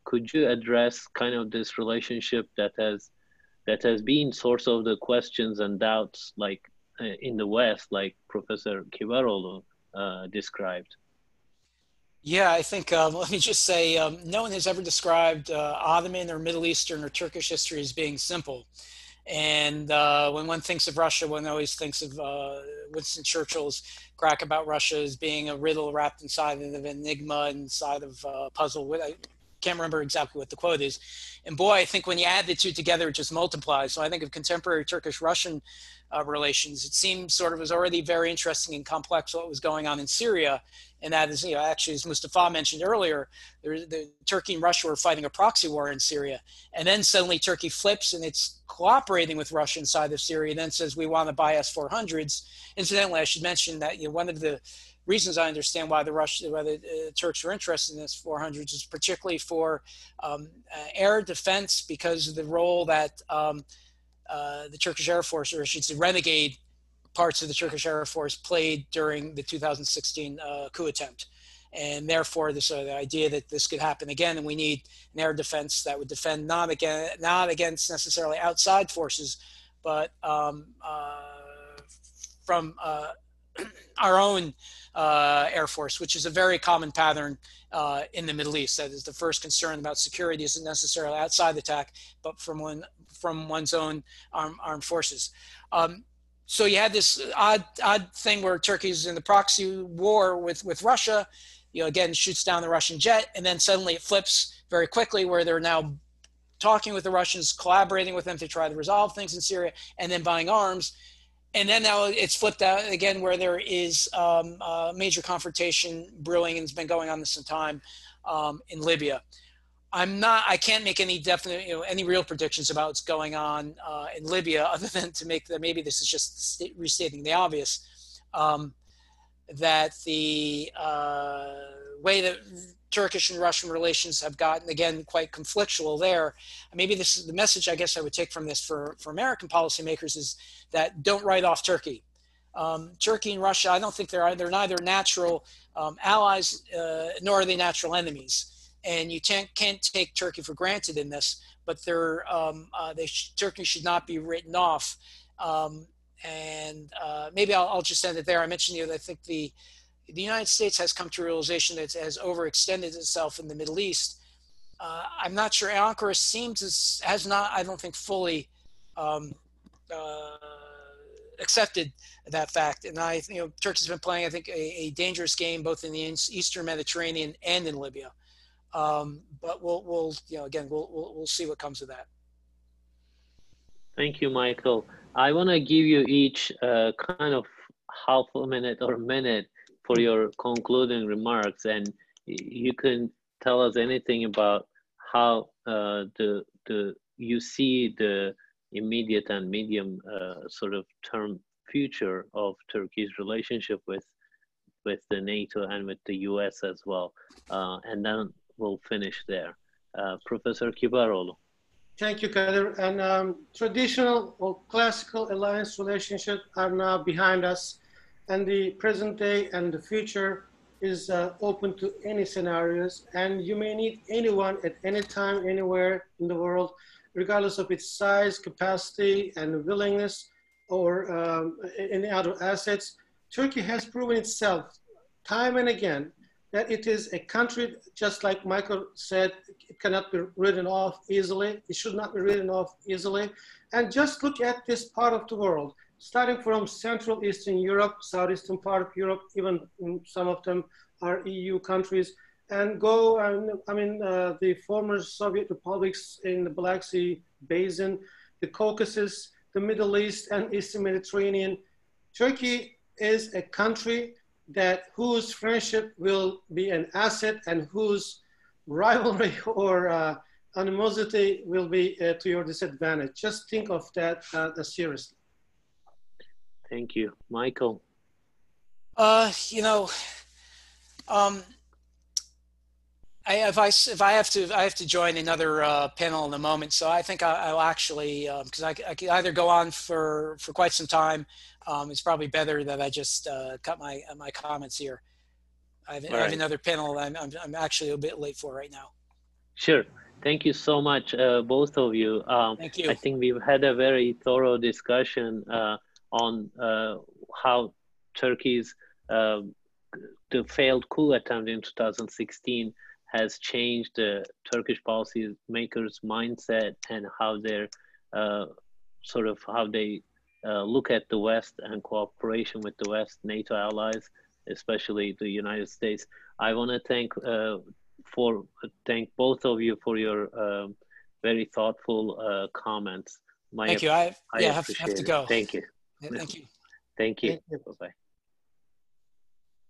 Speaker 1: could you address kind of this relationship that has that has been source of the questions and doubts like uh, in the West, like Professor Kibaroğlu uh, described?
Speaker 3: Yeah, I think, um, let me just say, um, no one has ever described uh, Ottoman or Middle Eastern or Turkish history as being simple. And uh, when one thinks of Russia, one always thinks of uh, Winston Churchill's crack about Russia as being a riddle wrapped inside of an enigma, inside of a puzzle. Can't remember exactly what the quote is. And boy, I think when you add the two together, it just multiplies. So I think of contemporary Turkish Russian uh, relations. It seemed sort of was already very interesting and complex what was going on in Syria, and that is, you know, actually as Mustafa mentioned earlier, there, the Turkey and Russia were fighting a proxy war in Syria, and then suddenly Turkey flips and it's cooperating with Russia inside of Syria, and then says we want to buy S-400s. Incidentally, I should mention that you know one of the reasons I understand why the Russian, why the uh, Turks are interested in this 400s is particularly for um, uh, air defense because of the role that um, uh, the Turkish Air Force, or I should say, renegade parts of the Turkish Air Force played during the 2016 uh, coup attempt. And therefore, this uh, the idea that this could happen again, and we need an air defense that would defend not against not against necessarily outside forces, but um, uh, from our own uh, Air Force, which is a very common pattern uh, in the Middle East. That is the first concern about security isn't necessarily outside the attack, but from one from one's own armed, armed forces. Um, so you had this odd odd thing where Turkey's in the proxy war with with Russia. You know, again shoots down the Russian jet, and then suddenly it flips very quickly where they're now talking with the Russians, collaborating with them to try to resolve things in Syria, and then buying arms and then now it's flipped out again where there is um, major confrontation brewing and it's been going on this time um, in Libya. I'm not. I can't make any definite, you know, any real predictions about what's going on uh, in Libya, other than to make that maybe this is just restating the obvious, um, that the uh, way that Turkish and Russian relations have gotten again quite conflictual there. Maybe this is the message I guess I would take from this for, for American policymakers is that don't write off Turkey. Um, Turkey and Russia, I don't think they're they're neither natural um, allies uh, nor are they natural enemies. And you can't, can't take Turkey for granted in this, but they're, um, uh, they sh- Turkey should not be written off. Um, and uh, maybe I'll, I'll, just end it there. I mentioned you. I think the the United States has come to a realization that it has overextended itself in the Middle East. Uh, I'm not sure Ankara seems as, has not, I don't think, fully um, uh, accepted that fact. And I, you know, Turkey's been playing, I think, a, a dangerous game both in the Eastern Mediterranean and in Libya. Um, but we'll, we'll, you know, again, we'll, we'll, we'll see what comes of that.
Speaker 1: Thank you, Michael. I want to give you each uh, kind of half a minute or a minute for your concluding remarks and you can tell us anything about how uh, the the you see the immediate and medium uh, sort of term future of Turkey's relationship with with the NATO and with the US as well, uh, and then we'll finish there. Uh, Professor Kibaroğlu.
Speaker 2: Thank you, Kadir. And um, traditional or classical alliance relationships are now behind us and the present day and the future is uh, open to any scenarios and you may need anyone at any time anywhere in the world regardless of its size capacity and willingness or um, any other assets. Turkey has proven itself time and again that it is a country just like michael said it cannot be written off easily it should not be written off easily. And just look at this part of the world starting from Central Eastern Europe, Southeastern part of Europe, even some of them are EU countries, and go, and I mean, uh, the former Soviet republics in the Black Sea Basin, the Caucasus, the Middle East, and Eastern Mediterranean. Turkey is a country that whose friendship will be an asset and whose rivalry or uh, animosity will be uh, to your disadvantage. Just think of that uh, seriously.
Speaker 1: Thank you. Michael?
Speaker 3: Uh, you know, um, I, if I if I have to I have to join another uh, panel in a moment, so I think I, will actually because um, I, I can either go on for for quite some time. Um, it's probably better that I just uh, cut my my comments here. I have, I have another panel I'm, I'm, I'm actually a bit late for right now.
Speaker 1: Sure. Thank you so much, uh, both of you.
Speaker 3: Um, Thank you.
Speaker 1: I think we've had a very thorough discussion. Uh, on uh, how Turkey's uh, the failed coup attempt in 2016 has changed the Turkish policy makers' mindset and how they're uh, sort of how they uh, look at the West and cooperation with the West, NATO allies, especially the United States. I want to thank uh, for thank both of you for your um, very thoughtful uh, comments.
Speaker 3: My, thank you. I, I yeah, have, have to go.
Speaker 1: Thank you.
Speaker 3: Thank you.
Speaker 1: Thank you.
Speaker 2: Thank you.
Speaker 1: Bye bye.